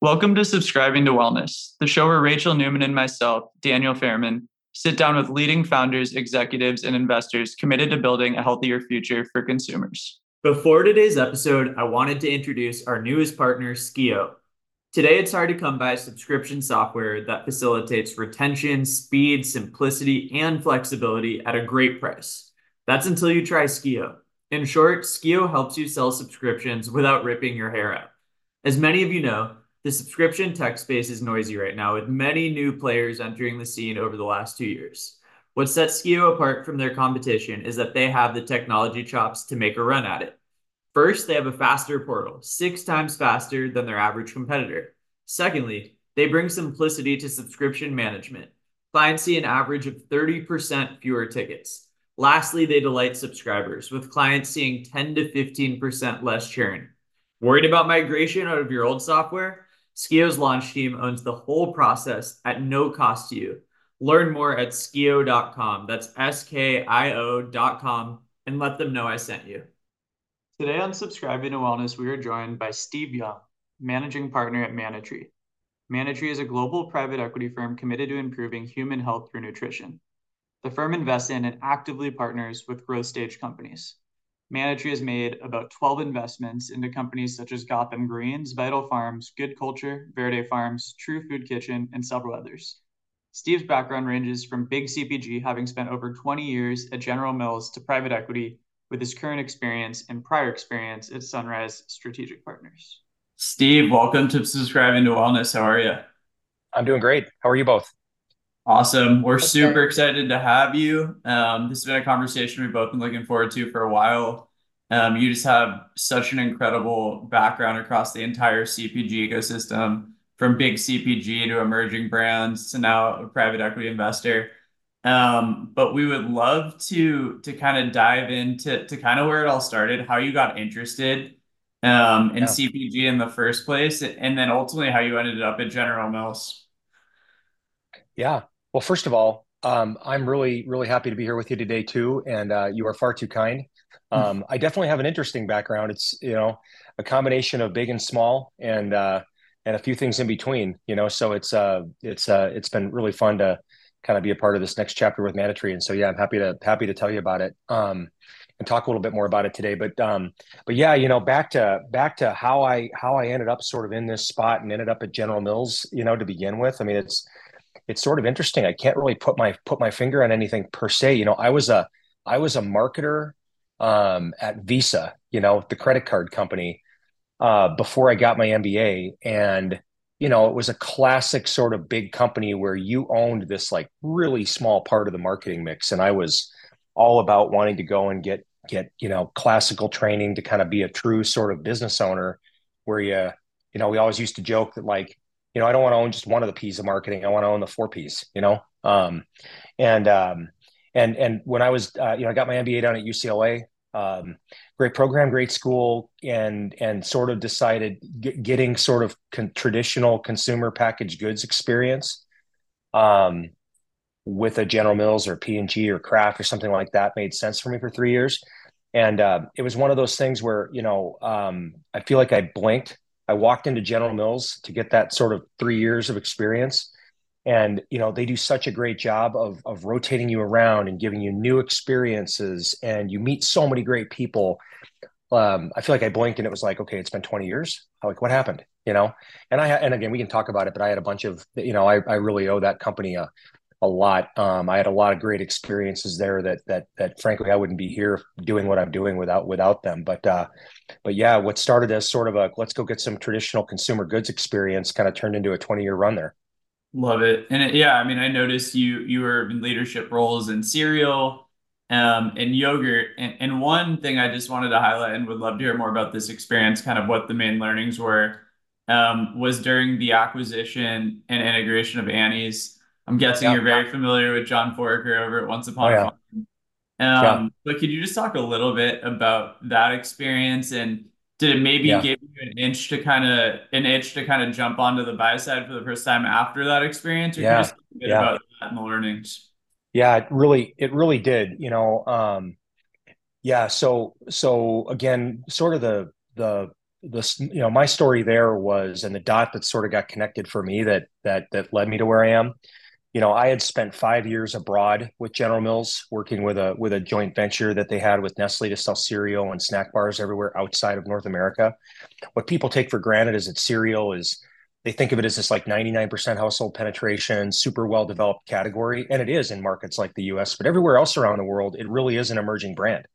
Welcome to Subscribing to Wellness, the show where Rachel Newman and myself, Daniel Fairman, sit down with leading founders, executives, and investors committed to building a healthier future for consumers. Before today's episode, I wanted to introduce our newest partner, Skio. Today, it's hard to come by subscription software that facilitates retention, speed, simplicity, and flexibility at a great price. That's until you try Skio. In short, Skio helps you sell subscriptions without ripping your hair out. As many of you know, the subscription tech space is noisy right now, with many new players entering the scene over the last two years. What sets Skio apart from their competition is that they have the technology chops to make a run at it. First, they have a faster portal, six times faster than their average competitor. Secondly, they bring simplicity to subscription management. Clients see an average of 30% fewer tickets. Lastly, they delight subscribers, with clients seeing 10 to 15% less churn. Worried about migration out of your old software? Skio's launch team owns the whole process at no cost to you. Learn more at skio.com. That's S K I O.com and let them know I sent you. Today on Subscribing to Wellness, we are joined by Steve Young, managing partner at Manna-Tree. Manna-Tree is a global private equity firm committed to improving human health through nutrition. The firm invests in and actively partners with growth stage companies. Manna-Tree has made about 12 investments into companies such as Gotham Greens, Vital Farms, Good Culture, Verde Farms, True Food Kitchen, and several others. Steve's background ranges from big CPG, having spent over 20 years at General Mills, to private equity, with his current experience and prior experience at Sunrise Strategic Partners. Steve, welcome to Subscribing to Wellness. How are you? I'm doing great. How are you both? Awesome. We're super excited to have you. Um, this has been a conversation we've both been looking forward to for a while. Um, you just have such an incredible background across the entire CPG ecosystem, from big CPG to emerging brands to now a private equity investor. Um, but we would love to to kind of dive into to kind of where it all started, how you got interested um, in Yeah. CPG in the first place, and then ultimately how you ended up at General Mills. Yeah. Well, first of all, um, I'm really, really happy to be here with you today too, and uh, you are far too kind. Um, I definitely have an interesting background. It's, you know, a combination of big and small, and uh, and a few things in between. You know, so it's uh, it's uh, it's been really fun to kind of be a part of this next chapter with Manna-Tree, and so yeah, I'm happy to happy to tell you about it. Um, and talk a little bit more about it today, but um, but yeah, you know, back to back to how I how I ended up sort of in this spot and ended up at General Mills, you know, to begin with. I mean, it's it's sort of interesting. I can't really put my put my finger on anything per se. You know, I was a I was a marketer um, at Visa, you know, the credit card company, uh, before I got my MBA, and you know, it was a classic sort of big company where you owned this like really small part of the marketing mix, and I was all about wanting to go and get get you know classical training to kind of be a true sort of business owner, where you you know we always used to joke that like you know, I don't want to own just one of the P's of marketing. I want to own the four P's, you know? Um, and, um, and, and when I was, uh, you know, I got my MBA down at UCLA, um, great program, great school, and, and sort of decided get, getting sort of con- traditional consumer packaged goods experience, um, with a General Mills or P&G or Kraft or something like that made sense for me for three years. And, uh, it was one of those things where, you know, um, I feel like I blinked I walked into General Mills to get that sort of three years of experience. And you know they do such a great job of of rotating you around and giving you new experiences, and you meet so many great people. Um, I feel like I blinked and it was like, okay, it's been 20 years. I'm like, what happened? You know? And I and again, we can talk about it, but I had a bunch of, you know, I I really owe that company a a lot. Um, I had a lot of great experiences there that that that frankly I wouldn't be here doing what I'm doing without without them. But uh, but yeah, what started as sort of a let's go get some traditional consumer goods experience kind of turned into a 20 year run there. Love it. And it, yeah, I mean, I noticed you you were in leadership roles in cereal um, and yogurt. And, and one thing I just wanted to highlight and would love to hear more about this experience, kind of what the main learnings were, um, was during the acquisition and integration of Annie's. I'm guessing Yeah. you're very familiar with John Foraker over at Once Oh Upon a yeah. Farm. Yeah. Um, but could you just talk a little bit about that experience and did it maybe give you an inch to kind of an itch to kind of jump onto the buy side for the first time after that experience? Or Yeah. just talk a bit Yeah. about that and the learnings? Yeah, it really, it really did. You know, um, yeah. So, so again, sort of the the this you know my story there was and the dot that sort of got connected for me that that that led me to where I am you know, I had spent five years abroad with General Mills, working with a with a joint venture that they had with Nestle to sell cereal and snack bars everywhere outside of North America. What people take for granted is that cereal is they think of it as this like 99% household penetration, super well developed category, and it is in markets like the U.S. But everywhere else around the world, it really is an emerging brand.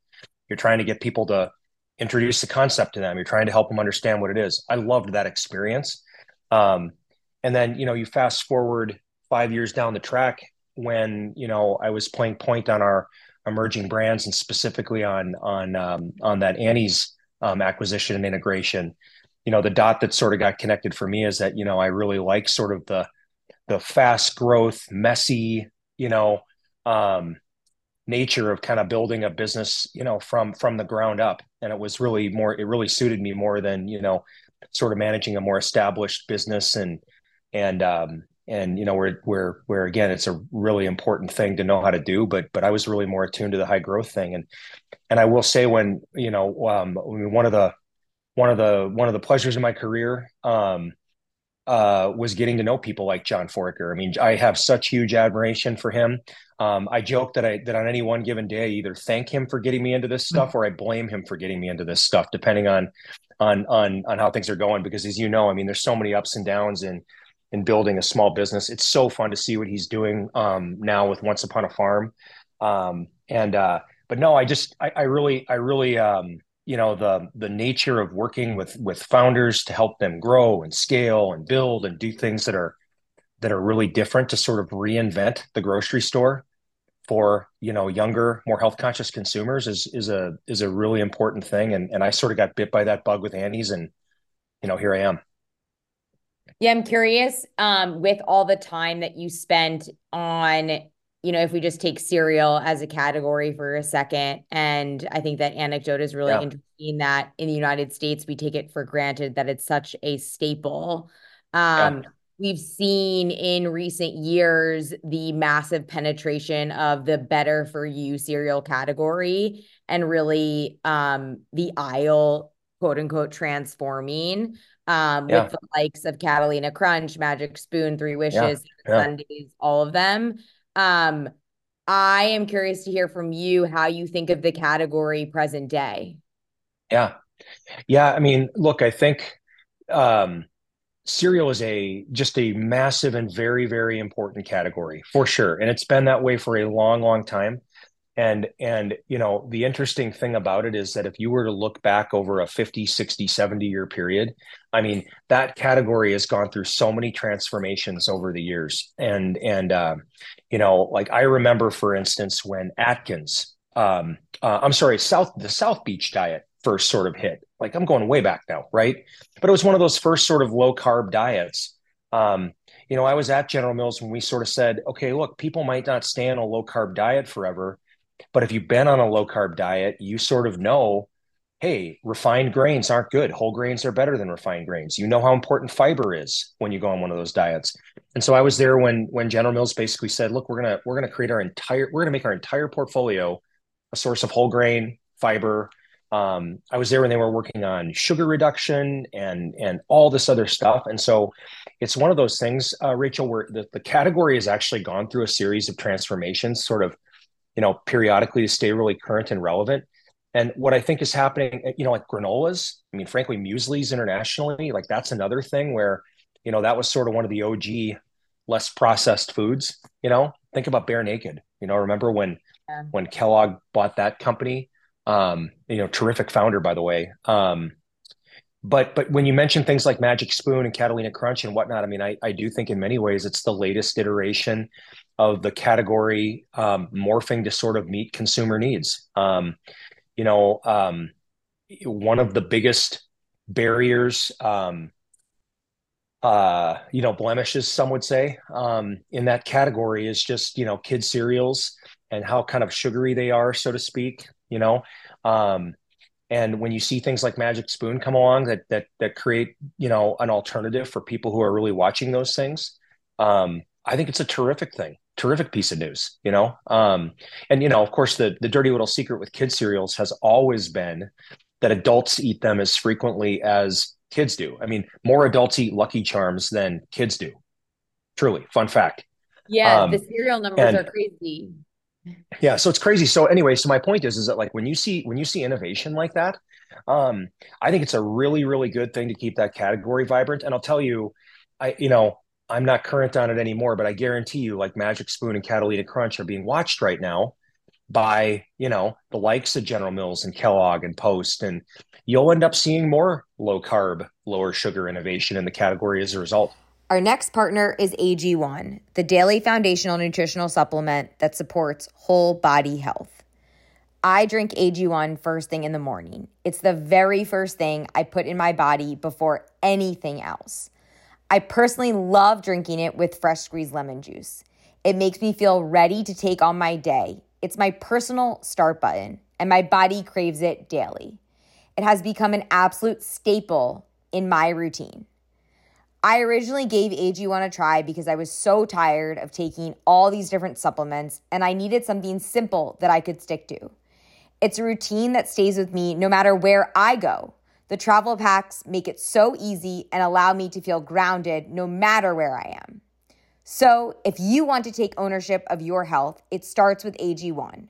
You're trying to get people to introduce the concept to them. You're trying to help them understand what it is. I loved that experience. Um, and then you know, you fast forward five years down the track when you know I was playing point on our emerging brands and specifically on on um, on that Annie's um, acquisition and integration. You know, the dot that sort of got connected for me is that you know I really like sort of the the fast growth, messy, you know, um, nature of kind of building a business, you know, from from the ground up. And it was really more, it really suited me more than you know, sort of managing a more established business and and um, and you know where where where again it's a really important thing to know how to do but but i was really more attuned to the high growth thing. And and i will say when you know um one of the one of the one of the pleasures of my career um uh was getting to know people like john foraker. I mean i have such huge admiration for him. Um i joke that i that on any one given day i either thank him for getting me into this stuff mm-hmm. or i blame him for getting me into this stuff depending on on on on how things are going. Because as you know i mean there's so many ups and downs and in building a small business. It's so fun to see what he's doing um, now with Once Upon a Farm. Um, and uh, but no, I just I, I really I really um, you know the the nature of working with with founders to help them grow and scale and build and do things that are that are really different to sort of reinvent the grocery store for you know younger more health conscious consumers is is a is a really important thing and and I sort of got bit by that bug with Annie's and you know here I am yeah, I'm curious um, with all the time that you spent on, you know, if we just take cereal as a category for a second. And I think that anecdote is really yeah. interesting that in the United States, we take it for granted that it's such a staple. Um, yeah. We've seen in recent years the massive penetration of the better for you cereal category and really um, the aisle, quote unquote, transforming um, yeah. with the likes of Catalina Crunch, Magic Spoon, Three Wishes, yeah. Sundays, all of them. Um, I am curious to hear from you how you think of the category present day. Yeah. Yeah. I mean, look, I think um, cereal is a just a massive and very, very important category for sure. And it's been that way for a long, long time and and you know the interesting thing about it is that if you were to look back over a 50 60 70 year period i mean that category has gone through so many transformations over the years. And and uh, you know like i remember for instance when atkins um, uh, i'm sorry south the south beach diet first sort of hit. Like i'm going way back now right? But it was one of those first sort of low carb diets. Um, you know i was at general mills when we sort of said okay look people might not stay on a low carb diet forever but if you've been on a low carb diet, you sort of know, hey, refined grains aren't good. Whole grains are better than refined grains. You know how important fiber is when you go on one of those diets. And so I was there when when General Mills basically said, look, we're gonna we're gonna create our entire we're gonna make our entire portfolio a source of whole grain fiber. Um, I was there when they were working on sugar reduction and and all this other stuff. And so it's one of those things, uh, Rachel, where the, the category has actually gone through a series of transformations, sort of you know, periodically to stay really current and relevant. And what I think is happening, you know, like granolas, I mean, frankly, muesli's internationally, like that's another thing where, you know, that was sort of one of the OG less processed foods, you know, think about Bear Naked, you know, remember when, yeah. when Kellogg bought that company, um, you know, terrific founder, by the way. Um, but, but when you mention things like Magic Spoon and Catalina Crunch and whatnot, I mean, I, I do think in many ways it's the latest iteration of the category um, morphing to sort of meet consumer needs. Um, you know, um, one of the biggest barriers, um, uh, you know, blemishes, some would say, um, in that category is just, you know, kid cereals and how kind of sugary they are, so to speak, you know. Um, and when you see things like Magic Spoon come along that that that create, you know, an alternative for people who are really watching those things, I think it's a terrific thing terrific piece of news, you know. Um, and you know, of course, the the dirty little secret with kid cereals has always been that adults eat them as frequently as kids do. I mean, more adults eat Lucky Charms than kids do. Truly, fun fact. Yeah, um, the cereal numbers and, are crazy. Yeah, so it's crazy. So anyway, so my point is, is that like when you see when you see innovation like that, um, I think it's a really, really good thing to keep that category vibrant. And I'll tell you, I you know I'm not current on it anymore, but I guarantee you, like Magic Spoon and Catalina Crunch are being watched right now by you know the likes of General Mills and Kellogg and Post, and you'll end up seeing more low carb, lower sugar innovation in the category as a result. Our next partner is AG1, the daily foundational nutritional supplement that supports whole body health. I drink AG1 first thing in the morning. It's the very first thing I put in my body before anything else. I personally love drinking it with fresh squeezed lemon juice. It makes me feel ready to take on my day. It's my personal start button, and my body craves it daily. It has become an absolute staple in my routine. I originally gave AG1 a try because I was so tired of taking all these different supplements and I needed something simple that I could stick to. It's a routine that stays with me no matter where I go. The travel packs make it so easy and allow me to feel grounded no matter where I am. So, if you want to take ownership of your health, it starts with AG1.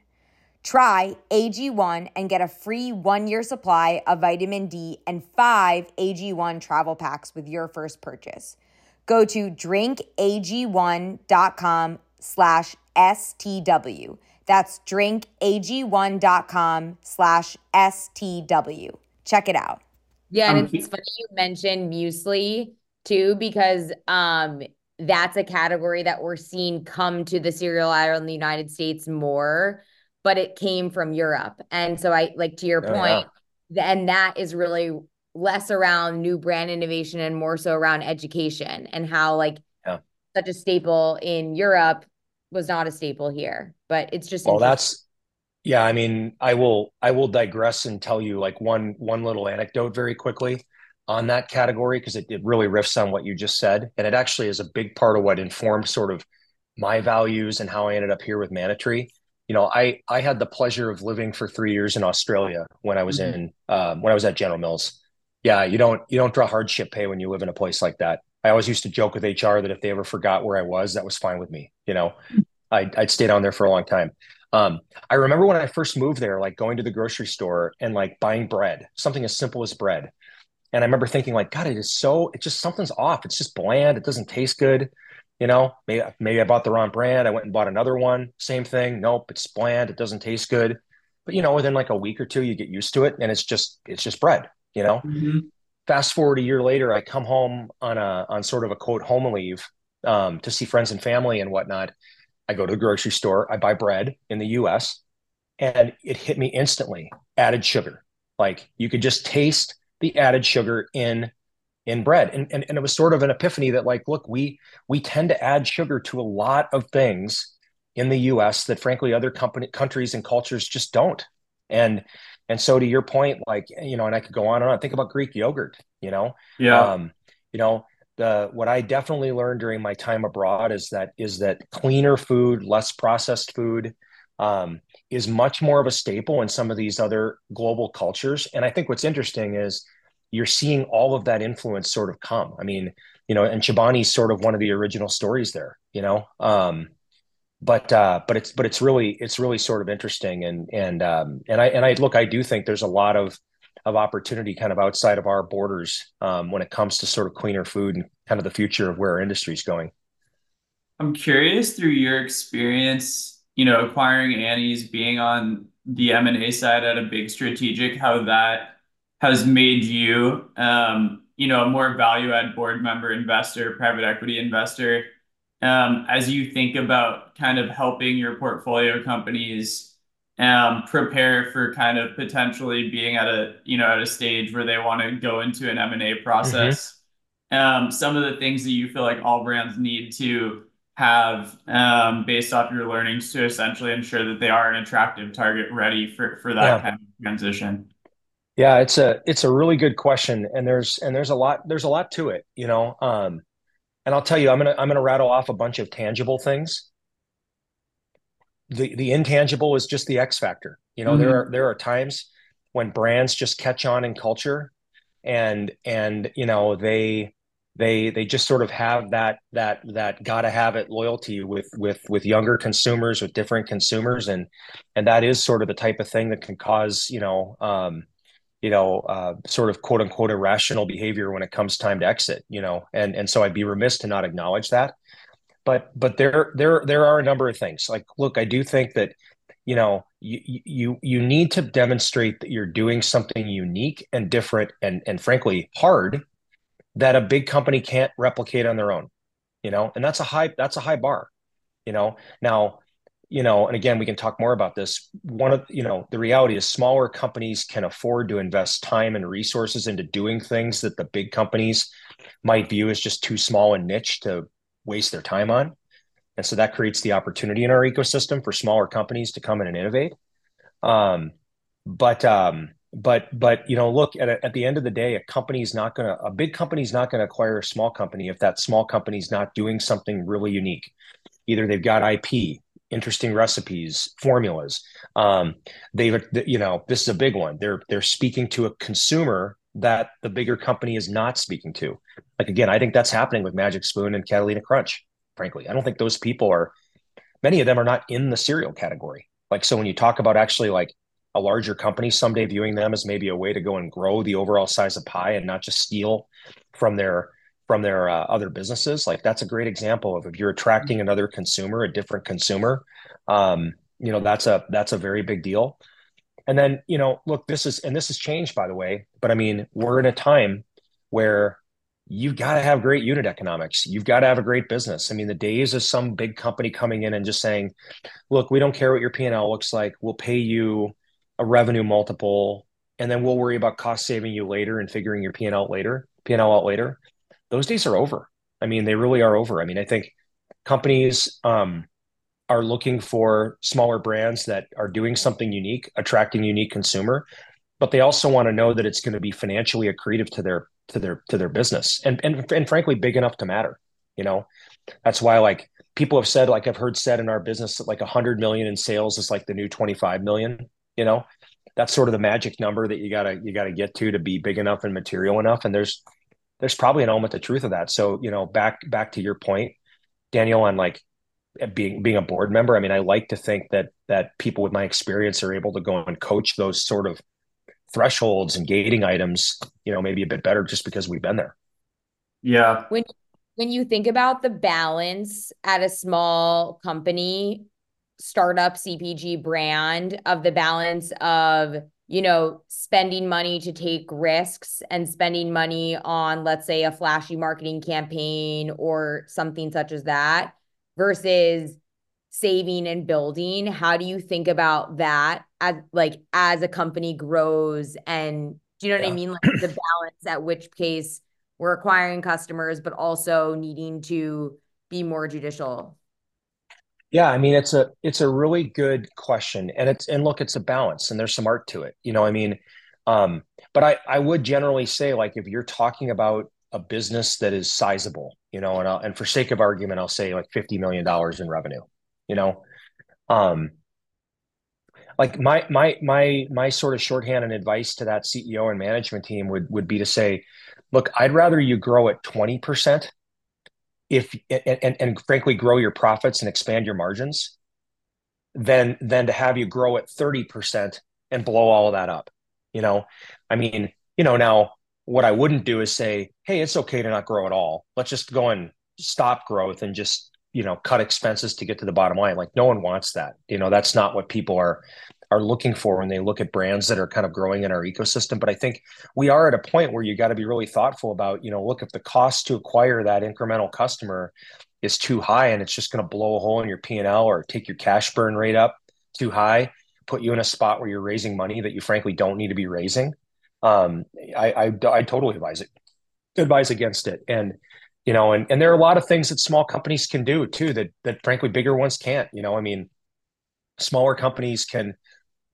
Try AG1 and get a free one year supply of vitamin D and five AG1 travel packs with your first purchase. Go to drinkag1.com slash STW. That's drinkag1.com slash STW. Check it out. Yeah, and um, it's funny you mentioned muesli too, because um that's a category that we're seeing come to the cereal aisle in the United States more but it came from Europe. And so I like to your oh, point, yeah. and that is really less around new brand innovation and more so around education and how like yeah. such a staple in Europe was not a staple here. But it's just well, that's yeah. I mean, I will I will digress and tell you like one one little anecdote very quickly on that category because it, it really riffs on what you just said, and it actually is a big part of what informed sort of my values and how I ended up here with Manna-Tree you know, I I had the pleasure of living for three years in Australia when I was mm-hmm. in um, when I was at General Mills. Yeah, you don't you don't draw hardship pay when you live in a place like that. I always used to joke with HR that if they ever forgot where I was, that was fine with me. You know, I'd, I'd stay down there for a long time. Um, I remember when I first moved there, like going to the grocery store and like buying bread, something as simple as bread. And I remember thinking, like, God, it is so, it just something's off. It's just bland. It doesn't taste good. You know, maybe maybe I bought the wrong brand. I went and bought another one. Same thing. Nope, it's bland. It doesn't taste good. But you know, within like a week or two, you get used to it, and it's just it's just bread. You know. Mm-hmm. Fast forward a year later, I come home on a on sort of a quote home leave um, to see friends and family and whatnot. I go to the grocery store. I buy bread in the U.S. and it hit me instantly. Added sugar, like you could just taste the added sugar in in bread and, and and it was sort of an epiphany that like look we we tend to add sugar to a lot of things in the US that frankly other company countries and cultures just don't and and so to your point like you know and I could go on and on think about Greek yogurt you know yeah um you know the what I definitely learned during my time abroad is that is that cleaner food less processed food um, is much more of a staple in some of these other global cultures and I think what's interesting is you're seeing all of that influence sort of come. I mean, you know, and Chobani's sort of one of the original stories there, you know. Um, but uh, but it's but it's really it's really sort of interesting and and um, and I and I look I do think there's a lot of of opportunity kind of outside of our borders um, when it comes to sort of cleaner food and kind of the future of where our industry is going. I'm curious through your experience, you know, acquiring Annie's, being on the M and A side at a big strategic, how that has made you, um, you know, a more value add board member, investor, private equity investor, um, as you think about kind of helping your portfolio companies um, prepare for kind of potentially being at a, you know, at a stage where they want to go into an M&A process. Mm-hmm. Some of the things that you feel like all brands need to have based off your learnings to essentially ensure that they are an attractive target ready for that Yeah. kind of transition. Yeah, it's a it's a really good question, and there's and there's a lot there's a lot to it, you know. Um, and I'll tell you, I'm gonna I'm gonna rattle off a bunch of tangible things. The the intangible is just the X factor. You know, mm-hmm. there are there are times when brands just catch on in culture and and you know they they they just sort of have that that that gotta have it loyalty with with with younger consumers with different consumers and and that is sort of the type of thing that can cause you know um you know uh sort of quote unquote irrational behavior when it comes time to exit you know and and so i'd be remiss to not acknowledge that but but there there there are a number of things. Like look i do think that you know you you you need to demonstrate that you're doing something unique and different and and frankly hard that a big company can't replicate on their own you know? And that's a high that's a high bar you know? Now you know and again we can talk more about this. One of you know the reality is smaller companies can afford to invest time and resources into doing things that the big companies might view as just too small and niche to waste their time on and so that creates the opportunity in our ecosystem for smaller companies to come in and innovate. Um, but um, but but you know, look at at the end of the day, a company is not going to a big company is not going to acquire a small company if that small company is not doing something really unique. Either they've got IP, interesting recipes, formulas. Um, they've you know this is a big one. They're they're speaking to a consumer that the bigger company is not speaking to. Like again, I think that's happening with Magic Spoon and Catalina Crunch frankly. I don't think those people are, many of them are not in the cereal category. Like, so when you talk about actually like a larger company someday viewing them as maybe a way to go and grow the overall size of pie and not just steal from their from their uh, other businesses like that's a great example of if you're attracting another consumer a different consumer um, you know that's a that's a very big deal and then you know look this is and this has changed by the way but i mean we're in a time where you've got to have great unit economics. You've got to have a great business. I mean, the days of some big company coming in and just saying, "Look, we don't care what your P&L looks like. We'll pay you a revenue multiple and then we'll worry about cost saving you later and figuring your P&L later, P&L out later." Those days are over. I mean, they really are over. I mean, I think companies um, are looking for smaller brands that are doing something unique, attracting unique consumer, but they also want to know that it's going to be financially accretive to their to their to their business. And and and frankly big enough to matter you know? That's why like people have said like i've heard said in our business that like 100 million in sales is like the new 25 million you know? That's sort of the magic number that you gotta you gotta get to to be big enough and material enough and there's there's probably an element of truth of that. So you know back back to your point daniel on like Uh, being being a board member i mean i like to think that that people with my experience are able to go and coach those sort of thresholds and gating items, you know, maybe a bit better just because we've been there. Yeah. When when you think about the balance at a small company, startup CPG brand of the balance of, you know, spending money to take risks and spending money on, let's say, a flashy marketing campaign or something such as that versus saving and building. How do you think about that as like as a company grows and do you know what yeah. i mean? Like the balance at which case we're acquiring customers but also needing to be more judicial? Yeah i mean it's a it's a really good question and it's and look it's a balance and there's some art to it you know i mean? Um but i i would generally say like if you're talking about a business that is sizable you know and I'll, and for sake of argument i'll say like 50 million dollars in revenue you know? Um like my my my my sort of shorthand and advice to that ceo and management team would would be to say look i'd rather you grow at 20% if and, and, and frankly grow your profits and expand your margins than than to have you grow at 30% and blow all of that up you know? I mean you know now what i wouldn't do is say hey it's okay to not grow at all. Let's just go and stop growth and just you know cut expenses to get to the bottom line. Like no one wants that. You know that's not what people are are looking for when they look at brands that are kind of growing in our ecosystem. But i think we are at a point where you got to be really thoughtful about you know look if the cost to acquire that incremental customer is too high and it's just going to blow a hole in your p&l or take your cash burn rate up too high put you in a spot where you're raising money that you frankly don't need to be raising um, I, I, I totally advise it advise against it. And you know and, and there are a lot of things that small companies can do too that that frankly bigger ones can't you know? I mean smaller companies can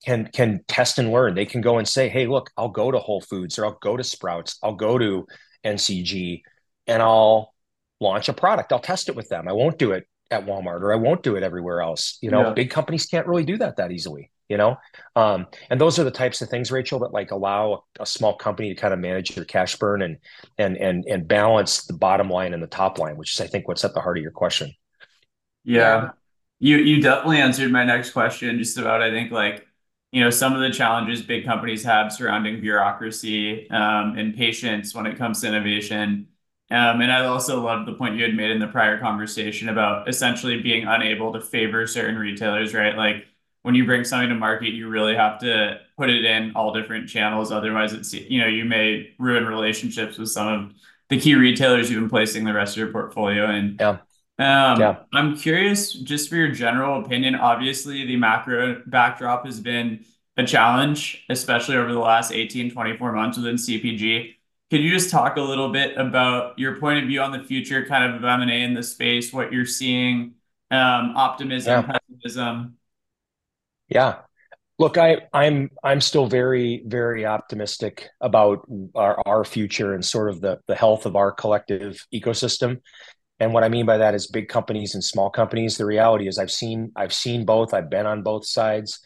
can can test and learn. They can go and say hey look i'll go to whole foods or i'll go to sprouts. I'll go to ncg and i'll launch a product. I'll test it with them. I won't do it at walmart or i won't do it everywhere else. You know yeah. big companies can't really do that that easily you know? Um, and those are the types of things rachel that like allow a small company to kind of manage their cash burn and and and and balance the bottom line and the top line which is i think what's at the heart of your question. Yeah. You you definitely answered my next question just about i think like you know some of the challenges big companies have surrounding bureaucracy um, and patience when it comes to innovation. Um, and I also loved the point you had made in the prior conversation about essentially being unable to favor certain retailers, right? Like when you bring something to market, you really have to put it in all different channels. Otherwise, it's, you know, you may ruin relationships with some of the key retailers you've been placing the rest of your portfolio in. Yeah. Um, yeah. I'm curious, just for your general opinion, obviously the macro backdrop has been a challenge, especially over the last 18, 24 months within CPG. Could you just talk a little bit about your point of view on the future kind of of M&A in the space, what you're seeing, um, optimism, Yeah. pessimism? Yeah. Look, I, I'm I'm still very, very optimistic about our, our future and sort of the, the health of our collective ecosystem. And what I mean by that is big companies and small companies. The reality is I've seen I've seen both. I've been on both sides.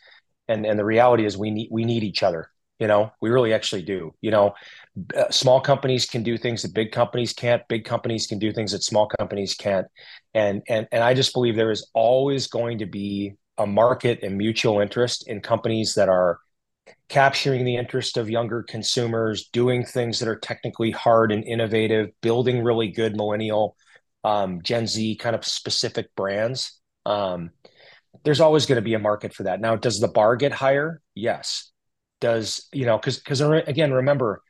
And and the reality is we need we need each other. You know, we really actually do. You know, uh, small companies can do things that big companies can't. Big companies can do things that small companies can't. And and and I just believe there is always going to be a market and mutual interest in companies that are capturing the interest of younger consumers, doing things that are technically hard and innovative, building really good millennial, um, Gen Z kind of specific brands. Um, there's always going to be a market for that. Now, does the bar get higher? Yes. Does you know? Because because again, remember,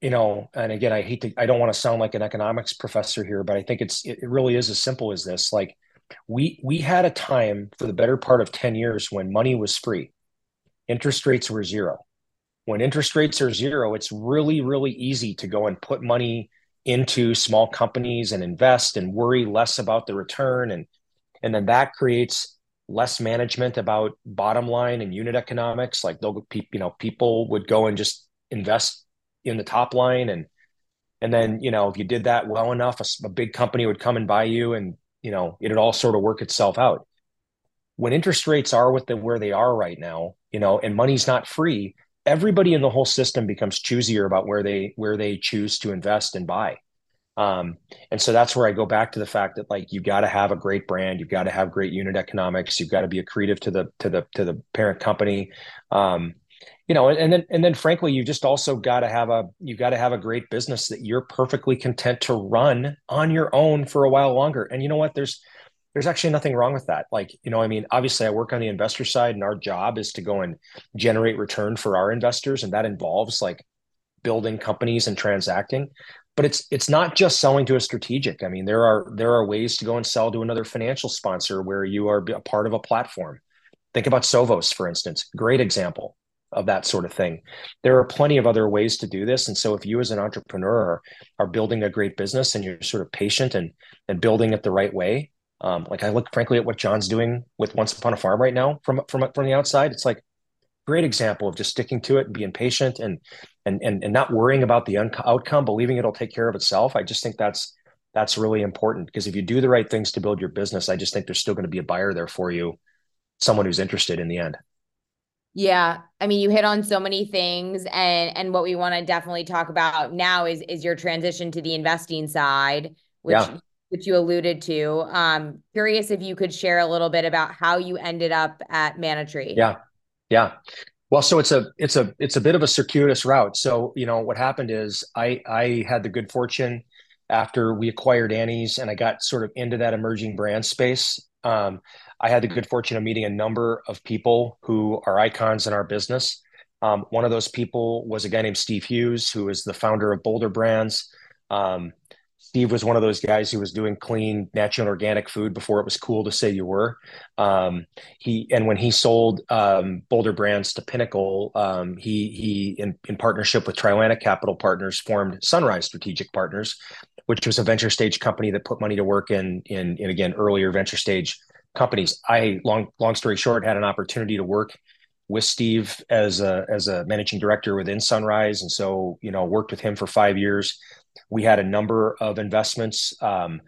you know, and again, I hate to, I don't want to sound like an economics professor here, but I think it's it really is as simple as this. Like we we had a time for the better part of 10 years when money was free. Interest rates were zero. When interest rates are zero it's really really easy to go and put money into small companies and invest and worry less about the return. And and then that creates less management about bottom line and unit economics. Like they'll you know people would go and just invest in the top line. And and then you know if you did that well enough a, a big company would come and buy you and you know it'd all sort of work itself out. When interest rates are with the where they are right now you know and money's not free everybody in the whole system becomes choosier about where they where they choose to invest and buy. Um, and so that's where i go back to the fact that like you got to have a great brand you've got to have great unit economics you've got to be accretive to the to the to the parent company. Um, you know and then and then frankly you just also got to have a you got to have a great business that you're perfectly content to run on your own for a while longer. And you know what? There's there's actually nothing wrong with that. Like you know i mean obviously i work on the investor side and our job is to go and generate return for our investors and that involves like building companies and transacting. But it's it's not just selling to a strategic. I mean there are there are ways to go and sell to another financial sponsor where you are a part of a platform. Think about sovos for instance. Great example of that sort of thing. There are plenty of other ways to do this. And so if you as an entrepreneur are, building a great business and you're sort of patient and and building it the right way, um, like I look frankly at what John's doing with Once Upon a Farm right now from from from the outside, it's like great example of just sticking to it and being patient and and and, and not worrying about the un- outcome, believing it'll take care of itself. I just think that's that's really important because if you do the right things to build your business, I just think there's still going to be a buyer there for you, someone who's interested in the end. Yeah, I mean, you hit on so many things, and and what we want to definitely talk about now is is your transition to the investing side, which Yeah. which you alluded to. Um, curious if you could share a little bit about how you ended up at Manna-Tree. Yeah. Yeah. Well, so it's a it's a it's a bit of a circuitous route. So, you know, what happened is I I had the good fortune after we acquired Annie's and I got sort of into that emerging brand space. Um, I had the good fortune of meeting a number of people who are icons in our business. Um, one of those people was a guy named Steve Hughes, who is the founder of Boulder Brands. Um, Steve was one of those guys who was doing clean, natural, and organic food before it was cool to say you were. Um, he and when he sold um, Boulder Brands to Pinnacle, um, he he in, in partnership with Trilantic Capital Partners formed Sunrise Strategic Partners, which was a venture stage company that put money to work in in, in again earlier venture stage companies. I long long story short had an opportunity to work with Steve as a as a managing director within Sunrise, and so you know worked with him for five years. We had a number of investments. Um,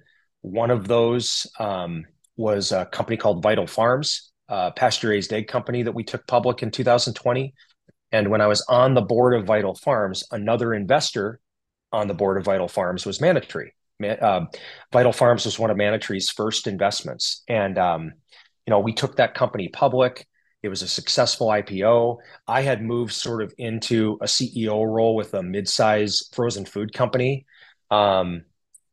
one of those um, was a company called Vital Farms, a pasture raised egg company that we took public in 2020. And when I was on the board of Vital Farms, another investor on the board of Vital Farms was Manna Tree. Uh, Vital Farms was one of Manna Tree's first investments. And, um, you know, we took that company public. It was a successful IPO. I had moved sort of into a CEO role with a mid-size frozen food company. Um,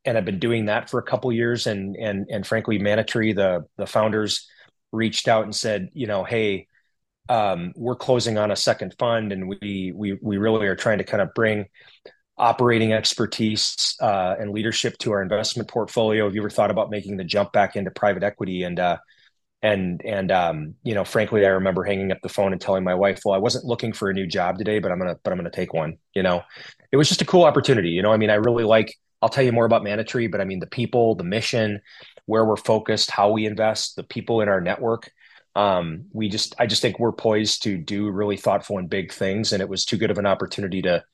and I've been doing that for a couple years. And and and frankly, Manna Tree, the the founders reached out and said, you know, hey, um, we're closing on a second fund, and we we we really are trying to kind of bring operating expertise uh, and leadership to our investment portfolio. Have you ever thought about making the jump back into private equity? And uh, and and um, you know, frankly, I remember hanging up the phone and telling my wife, "Well, I wasn't looking for a new job today, but I'm gonna but I'm gonna take one." You know, it was just a cool opportunity. You know, I mean, I really like I'll tell you more about Manna but I mean the people, the mission, where we're focused, how we invest, the people in our network. Um, we just, I just think we're poised to do really thoughtful and big things, and it was too good of an opportunity to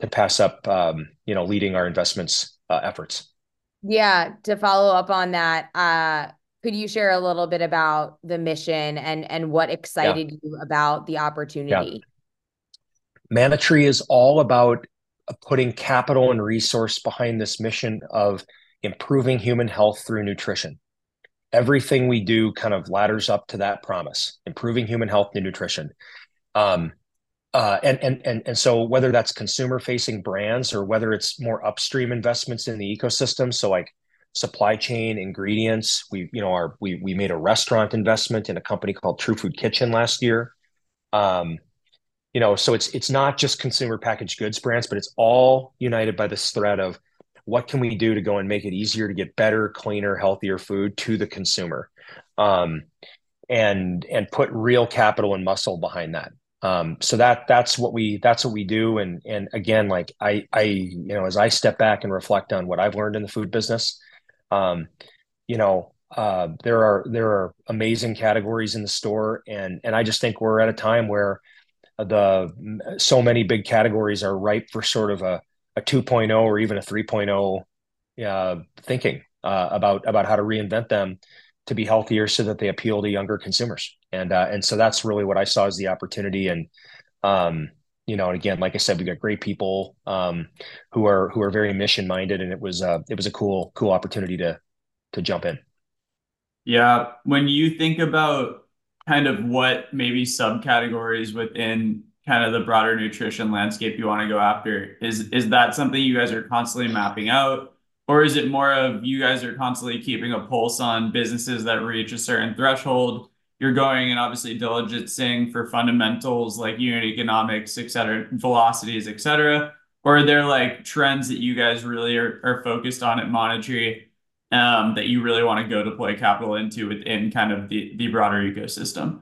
to pass up, um, you know, leading our investments uh, efforts. Yeah, to follow up on that, uh, could you share a little bit about the mission and and what excited yeah. you about the opportunity? Yeah. Manna Tree is all about putting capital and resource behind this mission of improving human health through nutrition. Everything we do kind of ladders up to that promise, improving human health through nutrition. Um, uh, and, and, and, and so whether that's consumer facing brands or whether it's more upstream investments in the ecosystem, so like supply chain ingredients, we, you know, our, we, we made a restaurant investment in a company called True Food Kitchen last year. Um, you know so it's it's not just consumer packaged goods brands but it's all united by this thread of what can we do to go and make it easier to get better cleaner healthier food to the consumer um, and and put real capital and muscle behind that um, so that that's what we that's what we do. And and again like i i you know as i step back and reflect on what i've learned in the food business um, you know uh, there are there are amazing categories in the store. And and i just think we're at a time where the so many big categories are ripe for sort of a, a 2.0 or even a 3.0 uh, thinking uh, about about how to reinvent them to be healthier so that they appeal to younger consumers and uh, and so that's really what I saw as the opportunity and um, you know and again like I said we got great people um, who are who are very mission minded and it was uh, it was a cool cool opportunity to to jump in yeah when you think about kind of what maybe subcategories within kind of the broader nutrition landscape you want to go after? Is is that something you guys are constantly mapping out? Or is it more of you guys are constantly keeping a pulse on businesses that reach a certain threshold? You're going and obviously diligencing for fundamentals like unit economics, et cetera, velocities, et cetera. Or are there like trends that you guys really are, are focused on at Tree um, that you really want to go deploy capital into within kind of the the broader ecosystem?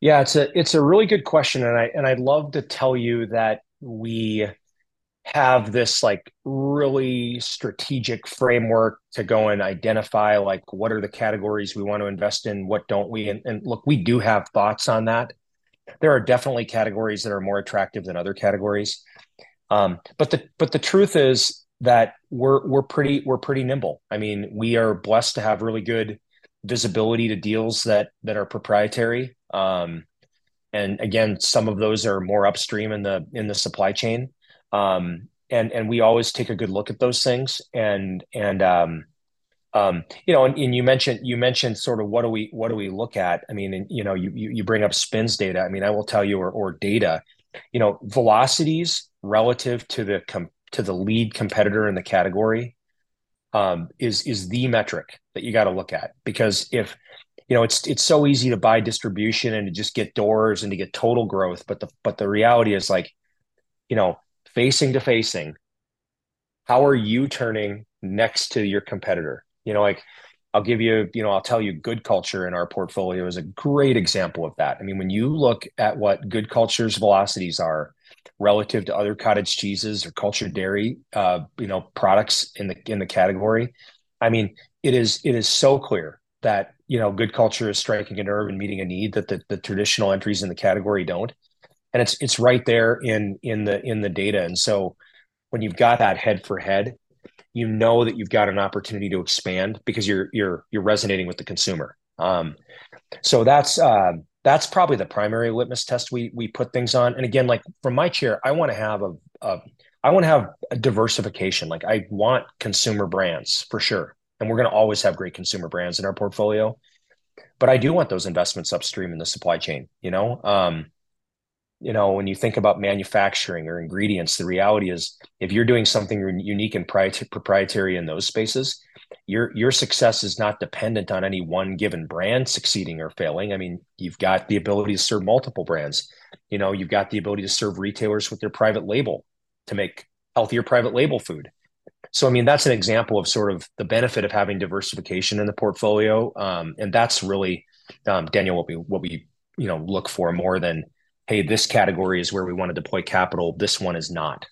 Yeah, it's a it's a really good question, and I and I'd love to tell you that we have this like really strategic framework to go and identify like what are the categories we want to invest in, what don't we, and, and look, we do have thoughts on that. There are definitely categories that are more attractive than other categories, um, but the but the truth is that we're we're pretty we're pretty nimble. I mean, we are blessed to have really good visibility to deals that that are proprietary. Um, and again, some of those are more upstream in the in the supply chain. Um, and and we always take a good look at those things. And and um, um, you know, and, and, you mentioned you mentioned sort of what do we what do we look at? I mean, and, you know, you, you bring up SPINS data. I mean, I will tell you, or or data. You know, velocities relative to the com- to the lead competitor in the category um, is is the metric that you got to look at because if you know it's it's so easy to buy distribution and to just get doors and to get total growth but the but the reality is like you know facing to facing how are you turning next to your competitor you know like I'll give you, you know, I'll tell you good culture in our portfolio is a great example of that. I mean, when you look at what good culture's velocities are relative to other cottage cheeses or cultured dairy, uh, you know, products in the in the category. I mean, it is it is so clear that you know good culture is striking a nerve and meeting a need that the, the traditional entries in the category don't, and it's it's right there in in the in the data. And so when you've got that head for head, you know that you've got an opportunity to expand because you're you're you're resonating with the consumer. Um, so that's uh, that's probably the primary litmus test we we put things on. And again, like from my chair, I want to have a, a I want to have a diversification. Like I want consumer brands for sure, and we're going to always have great consumer brands in our portfolio. But I do want those investments upstream in the supply chain. You know, um, you know, when you think about manufacturing or ingredients, the reality is if you're doing something unique and proprietary in those spaces, your your success is not dependent on any one given brand succeeding or failing. I mean, you've got the ability to serve multiple brands. You know, you've got the ability to serve retailers with their private label to make healthier private label food. So, I mean, that's an example of sort of the benefit of having diversification in the portfolio, um, and that's really, um, Daniel, what we what we you know look for more than hey, this category is where we want to deploy capital. This one is not.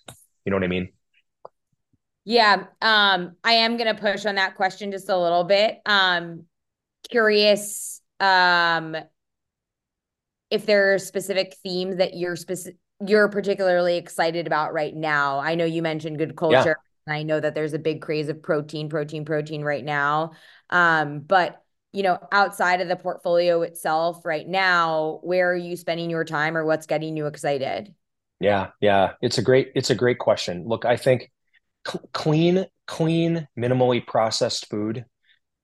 You know what I mean? Yeah. Um, I am gonna push on that question just a little bit. Um, curious um if there are specific themes that you're specific you're particularly excited about right now. I know you mentioned good culture. Yeah. I know that there's a big craze of protein, protein, protein right now. Um, but you know, outside of the portfolio itself right now, where are you spending your time or what's getting you excited? Yeah, yeah, it's a great it's a great question. Look, I think cl- clean clean minimally processed food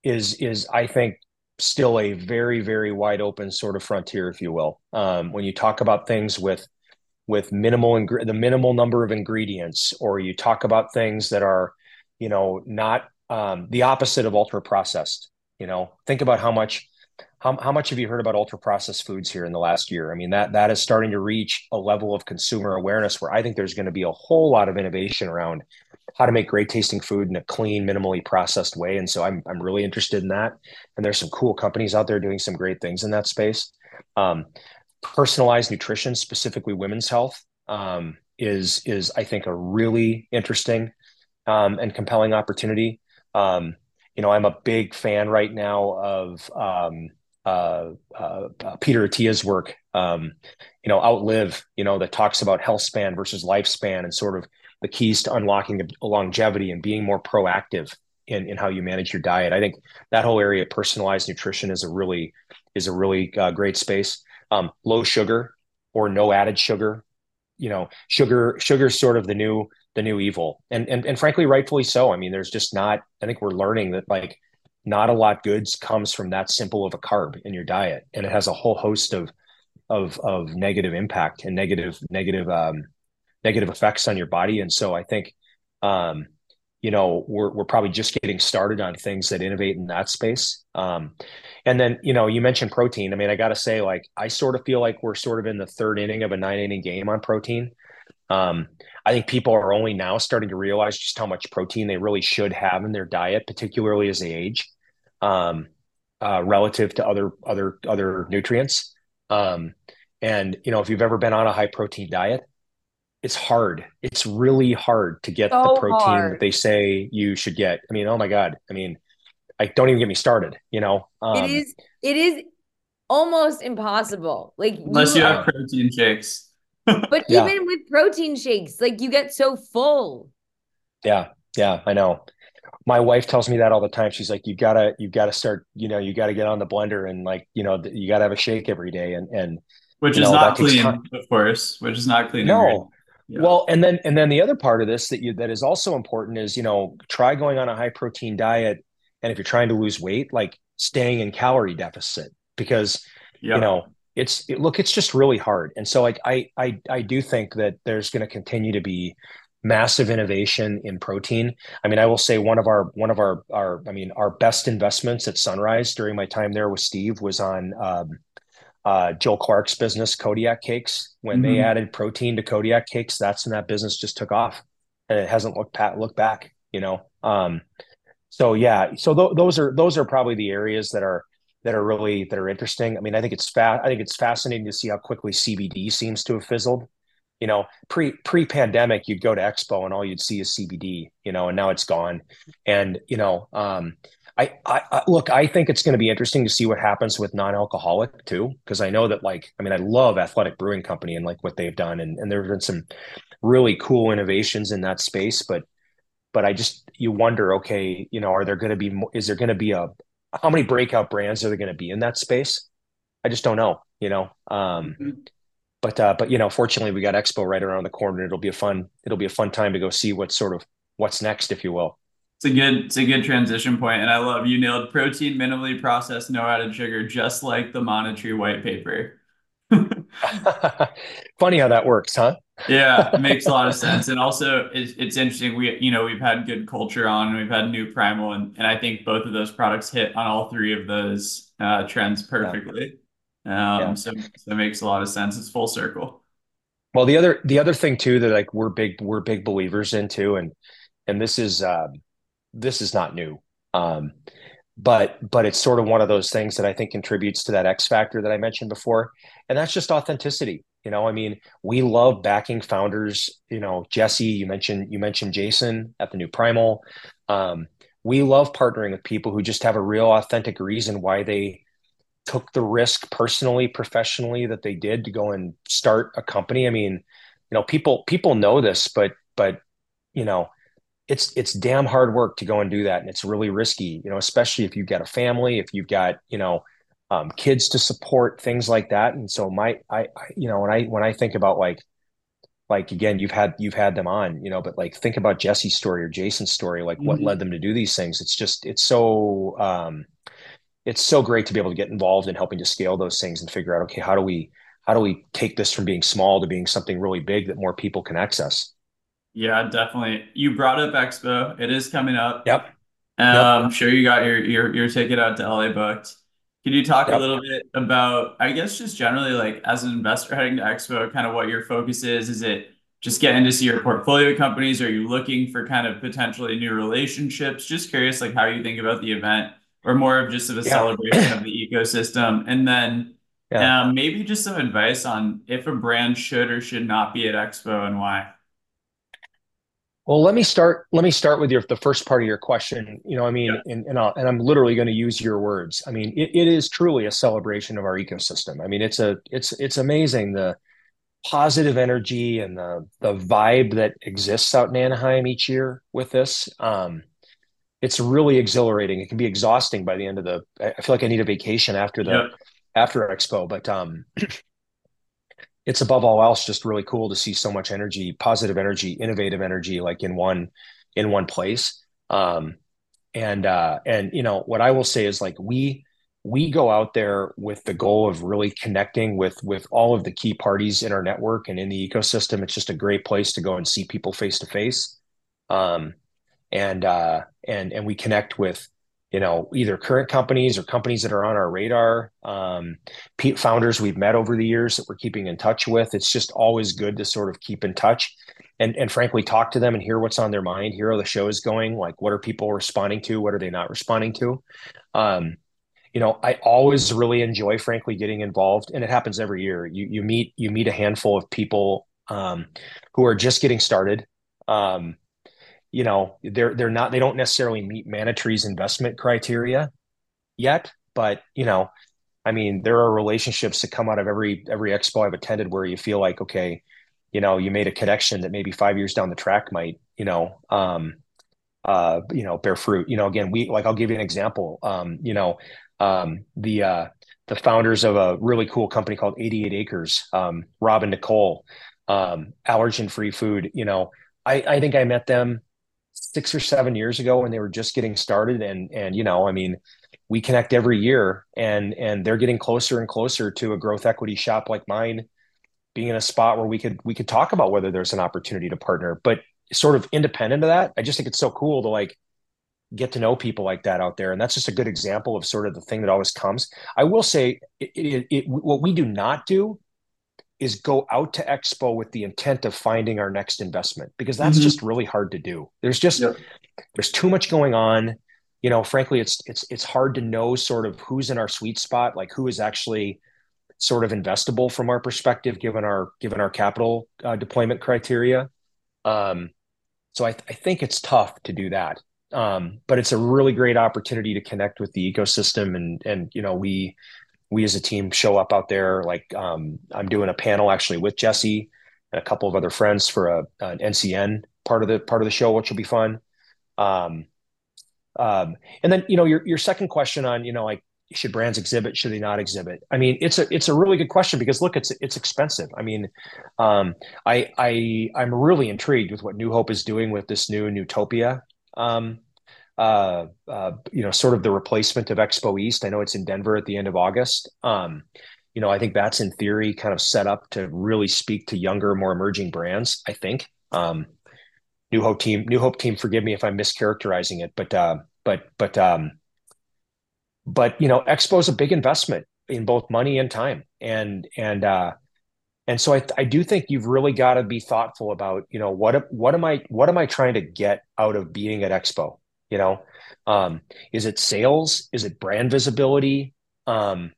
is is I think still a very very wide open sort of frontier if you will. Um, when you talk about things with with minimal ing- the minimal number of ingredients or you talk about things that are you know not um, the opposite of ultra processed you know, think about how much how, how much have you heard about ultra processed foods here in the last year? I mean, that that is starting to reach a level of consumer awareness where I think there's going to be a whole lot of innovation around how to make great tasting food in a clean, minimally processed way. And so I'm I'm really interested in that. And there's some cool companies out there doing some great things in that space. Um, personalized nutrition, specifically women's health, um, is is I think a really interesting um, and compelling opportunity. Um, you know, I'm a big fan right now of um, uh, uh, uh, Peter Attia's work. Um, you know, Outlive. You know, that talks about health span versus lifespan and sort of the keys to unlocking longevity and being more proactive in, in how you manage your diet. I think that whole area of personalized nutrition is a really is a really uh, great space. Um, low sugar or no added sugar. You know, sugar sugar is sort of the new the new evil. And, and and frankly rightfully so. I mean there's just not i think we're learning that like not a lot goods comes from that simple of a carb in your diet. And it has a whole host of of of negative impact and negative negative um negative effects on your body. And so i think um you know we're we're probably just getting started on things that innovate in that space. Um and then you know you mentioned protein. I mean i got to say like i sort of feel like we're sort of in the third inning of a nine inning game on protein um, I think people are only now starting to realize just how much protein they really should have in their diet, particularly as they age, um, uh, relative to other other other nutrients. Um, and you know, if you've ever been on a high protein diet, it's hard. It's really hard to get so the protein hard. that they say you should get. I mean, oh my god. I mean, I don't even get me started. You know, um, it is it is almost impossible. Like unless you, you have protein shakes but yeah. even with protein shakes, like you get so full. Yeah, yeah, I know. My wife tells me that all the time. She's like, "You gotta, you gotta start. You know, you gotta get on the blender and like, you know, you gotta have a shake every day." And and which is know, not clean, of course. Which is not clean. No. Yeah. Well, and then and then the other part of this that you that is also important is you know try going on a high protein diet, and if you're trying to lose weight, like staying in calorie deficit because yeah. you know it's it, look it's just really hard and so like i i i do think that there's going to continue to be massive innovation in protein i mean i will say one of our one of our our i mean our best investments at sunrise during my time there with steve was on um, uh, Joel Clark's business, Kodiak Cakes. When mm-hmm. they added protein to Kodiak Cakes, that's when that business just took off, and it hasn't looked pat looked back. You know, um, so yeah, so th- those are those are probably the areas that are that are really that are interesting. I mean, I think it's fa- I think it's fascinating to see how quickly CBD seems to have fizzled. You know, pre pre pandemic, you'd go to Expo and all you'd see is CBD. You know, and now it's gone. And you know, um, I, I, I look. I think it's going to be interesting to see what happens with non-alcoholic too, because I know that like I mean, I love Athletic Brewing Company and like what they've done, and and there have been some really cool innovations in that space, but but I just you wonder, okay, you know, are there going to be is there going to be a how many breakout brands are there going to be in that space? I just don't know, you know. Um, mm-hmm. But uh, but you know, fortunately, we got Expo right around the corner. It'll be a fun it'll be a fun time to go see what sort of what's next, if you will. It's a good it's a good transition point, and I love you nailed protein minimally processed, no added sugar, just like the Manna Tree white paper. Funny how that works, huh? yeah, it makes a lot of sense. And also it's, it's interesting. We, you know, we've had good culture on and we've had new primal and, and I think both of those products hit on all three of those uh, trends perfectly. Yeah. Um, yeah. so, so it makes a lot of sense. It's full circle. Well, the other, the other thing too, that like we're big, we're big believers into, and, and this is, um, this is not new. Um, but but it's sort of one of those things that I think contributes to that X factor that I mentioned before, and that's just authenticity. You know, I mean, we love backing founders. You know, Jesse, you mentioned you mentioned Jason at the new Primal. Um, we love partnering with people who just have a real authentic reason why they took the risk personally, professionally that they did to go and start a company. I mean, you know, people people know this, but but you know, it's it's damn hard work to go and do that and it's really risky you know especially if you've got a family if you've got you know um, kids to support things like that. And so my I, I you know when i when i think about like like again you've had you've had them on you know but like think about jesse's story or jason's story like mm-hmm. what led them to do these things. It's just it's so um it's so great to be able to get involved in helping to scale those things and figure out okay how do we how do we take this from being small to being something really big that more people can access yeah, definitely. You brought up Expo. It is coming up. Yep. Um, yep. I'm sure you got your your your ticket out to LA booked. Can you talk yep. a little bit about, I guess, just generally like as an investor heading to Expo, kind of what your focus is? Is it just getting to see your portfolio companies? Are you looking for kind of potentially new relationships? Just curious, like how you think about the event, or more of just of a yeah. celebration of the ecosystem, and then yeah. um, maybe just some advice on if a brand should or should not be at Expo and why. Well, let me start. Let me start with your the first part of your question. You know, I mean, yeah. and and, i and I'm literally going to use your words. I mean, it, it is truly a celebration of our ecosystem. I mean, it's a it's it's amazing the positive energy and the the vibe that exists out in Anaheim each year with this. Um, it's really exhilarating. It can be exhausting by the end of the. I feel like I need a vacation after the yeah. after Expo, but um, it's above all else just really cool to see so much energy, positive energy, innovative energy, like in one in one place. Um, and uh, and you know what I will say is like we we go out there with the goal of really connecting with with all of the key parties in our network and in the ecosystem. It's just a great place to go and see people face to face, um and uh, and and we connect with you know, either current companies or companies that are on our radar, um, founders we've met over the years that we're keeping in touch with. It's just always good to sort of keep in touch and, and frankly, talk to them and hear what's on their mind, hear how the show is going. Like, what are people responding to? What are they not responding to? Um, you know, I always really enjoy, frankly, getting involved, and it happens every year. You you meet you meet a handful of people um, who are just getting started. Um, you know they're they're not they don't necessarily meet Manna Tree's investment criteria yet, but you know, I mean, there are relationships that come out of every every expo I've attended where you feel like okay, you know, you made a connection that maybe five years down the track might you know um, uh, you know bear fruit. You know, again, we like I'll give you an example. Um, you know, um, the uh, the founders of a really cool company called 88 Acres, um, Rob and Nicole, um, allergen free food. You know, I, I think I met them six or seven years ago when they were just getting started and and you know i mean we connect every year and and they're getting closer and closer to a growth equity shop like mine being in a spot where we could we could talk about whether there's an opportunity to partner. But sort of independent of that i just think it's so cool to like get to know people like that out there. And that's just a good example of sort of the thing that always comes. I will say it, it, it, what we do not do is go out to expo with the intent of finding our next investment because that's mm-hmm. just really hard to do there's just yep. there's too much going on you know frankly it's it's it's hard to know sort of who's in our sweet spot like who is actually sort of investable from our perspective given our given our capital uh, deployment criteria um, so I, th- I think it's tough to do that um, but it's a really great opportunity to connect with the ecosystem and and you know we we as a team show up out there. Like um, I'm doing a panel actually with Jesse and a couple of other friends for a, an NCN part of the part of the show, which will be fun. Um, Um, and then you know your your second question on you know like should brands exhibit should they not exhibit i mean it's a it's a really good question because look it's it's expensive i mean um, i i i'm really intrigued with what new hope is doing with this new Newtopia um, uh, uh, you know sort of the replacement of expo east. I know it's in denver at the end of august. Um, you know i think that's in theory kind of set up to really speak to younger more emerging brands i think. Um, new hope team new hope team forgive me if i'm mischaracterizing it but uh, but but um, but you know expo is a big investment in both money and time. And and uh and so I, I do think you've really got to be thoughtful about you know what what am i what am i trying to get out of being at expo you know um is it sales? Is it brand visibility? Um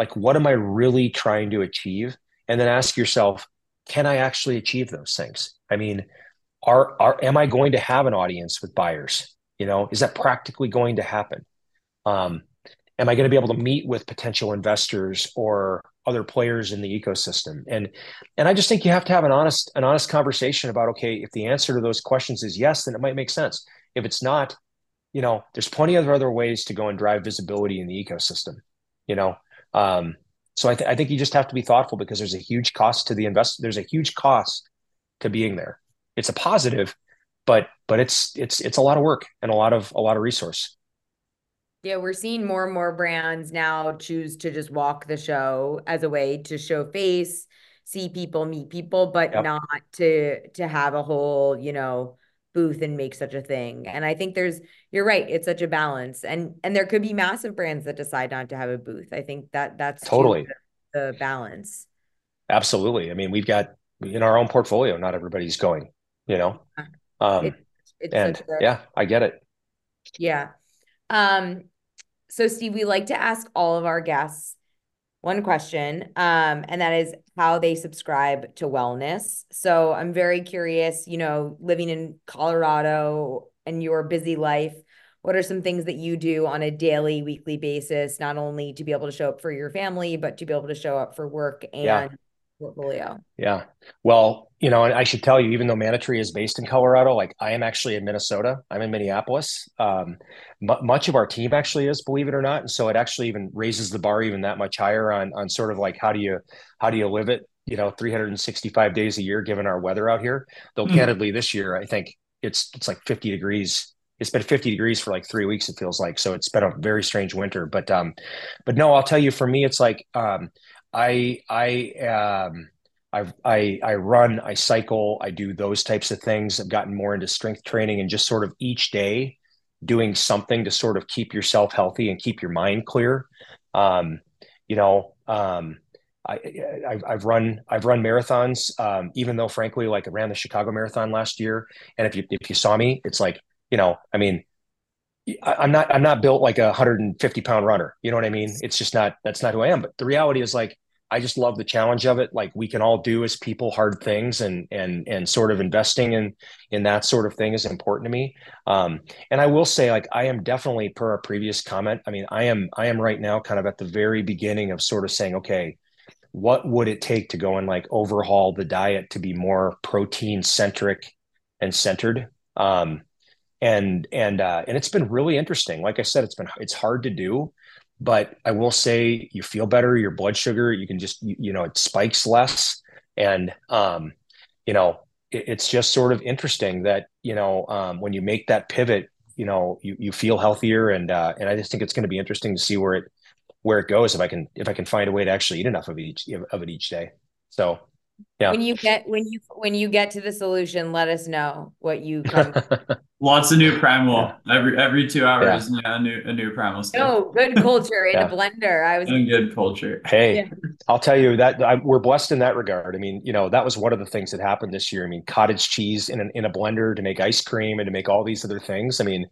like what am i really trying to achieve? And then ask yourself can i actually achieve those things? I mean are are am i going to have an audience with buyers? You know is that practically going to happen? Um am I going to be able to meet with potential investors or other players in the ecosystem? And and I just think you have to have an honest an honest conversation about okay, if the answer to those questions is yes, then it might make sense. If it's not, you know, there's plenty of other ways to go and drive visibility in the ecosystem. You know, um, so I, th- I think you just have to be thoughtful because there's a huge cost to the invest. There's a huge cost to being there. It's a positive, but but it's it's it's a lot of work and a lot of a lot of resource. Yeah, we're seeing more and more brands now choose to just walk the show as a way to show face, see people, meet people, but yep. not to to have a whole, you know, booth and make such a thing. And I think there's you're right, it's such a balance. And and there could be massive brands that decide not to have a booth. I think that that's totally the, the balance. Absolutely. I mean, we've got in our own portfolio, not everybody's going, you know. Um it, it's and a, yeah, I get it. Yeah. Um, so Steve, we like to ask all of our guests one question, um, and that is how they subscribe to wellness. So I'm very curious, you know, living in Colorado and your busy life, what are some things that you do on a daily, weekly basis, not only to be able to show up for your family, but to be able to show up for work and yeah portfolio. Yeah. Well, you know, and I should tell you, even though Manna-Tree is based in Colorado, like I am actually in Minnesota. I'm in Minneapolis. Um, m- much of our team actually is, believe it or not, and so it actually even raises the bar even that much higher on on sort of like how do you how do you live it? You know, 365 days a year, given our weather out here. Though, mm. candidly, this year I think it's it's like 50 degrees it's been 50 degrees for like three weeks it feels like so it's been a very strange winter but um but no i'll tell you for me it's like um I I um I I I run, I cycle, I do those types of things. I've gotten more into strength training and just sort of each day doing something to sort of keep yourself healthy and keep your mind clear. Um, you know, um, I, I have run I've run marathons, um, even though frankly, like I ran the Chicago Marathon last year, and if you if you saw me, it's like you know, I mean, I'm not I'm not built like a 150 pound runner. You know what I mean? It's just not that's not who I am. But the reality is like I just love the challenge of it. Like we can all do as people hard things and and and sort of investing in in that sort of thing is important to me. Um, and I will say like I am definitely per our previous comment. I mean I am I am right now kind of at the very beginning of sort of saying okay what would it take to go and like overhaul the diet to be more protein centric and centered um, and and uh, and it's been really interesting. Like I said, it's been it's hard to do, but I will say you feel better. Your blood sugar, you can just you, you know it spikes less, and um, you know it, it's just sort of interesting that you know um, when you make that pivot, you know you you feel healthier, and uh, and I just think it's going to be interesting to see where it where it goes if I can if I can find a way to actually eat enough of each of it each day. So yeah. When you get when you when you get to the solution, let us know what you come. Lots of new primal yeah. every every two hours. Yeah. yeah, a new a new primal. Stick. No, oh, good culture in yeah. a blender. I was in good culture. Hey, I'll tell you that I, we're blessed in that regard. I mean, you know, that was one of the things that happened this year. I mean, cottage cheese in an, in a blender to make ice cream and to make all these other things. I mean,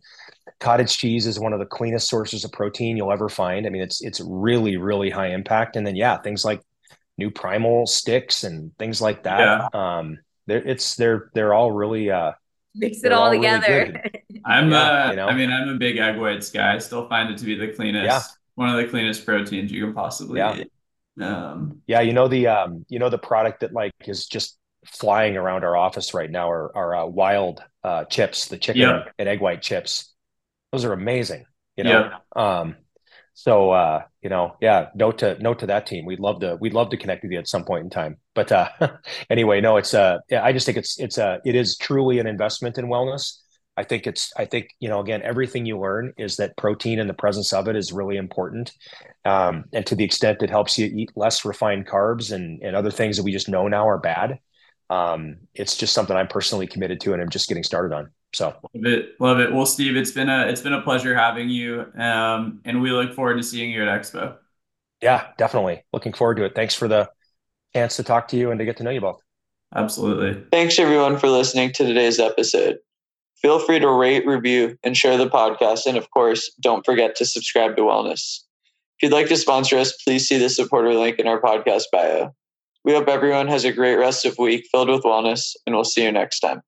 cottage cheese is one of the cleanest sources of protein you'll ever find. I mean, it's it's really really high impact. And then yeah, things like new primal sticks and things like that. Yeah. Um, they're, it's they're they're all really uh, mix it all, all together. Really I'm yeah, uh, you know? I mean, I'm a big egg whites guy. I still find it to be the cleanest, yeah. one of the cleanest proteins you can possibly yeah. eat. Um, yeah, you know the um, you know the product that like is just flying around our office right now are are uh, Wilde uh, chips, the chicken and egg white chips. those are amazing. You know, yeah. um, so uh, you know, yeah, note to note to that team. We'd love to we'd love to connect with you at some point in time. But uh, anyway, no, it's uh, yeah, I just think it's it's uh, it is truly an investment in wellness. I think it's I think you know again everything you learn is that protein and the presence of it is really important, um, and to the extent it helps you eat less refined carbs and and other things that we just know now are bad, um, it's just something I'm personally committed to and I'm just getting started on. So love it, love it. Well, Steve, it's been a it's been a pleasure having you, um, and we look forward to seeing you at Expo. Yeah, definitely. Looking forward to it. Thanks for the chance to talk to you and to get to know you both. Absolutely. Thanks everyone for listening to today's episode. Feel free to rate, review, and share the podcast. And of course, don't forget to subscribe to Wellness. If you'd like to sponsor us, please see the supporter link in our podcast bio. We hope everyone has a great rest of week filled with wellness, and we'll see you next time.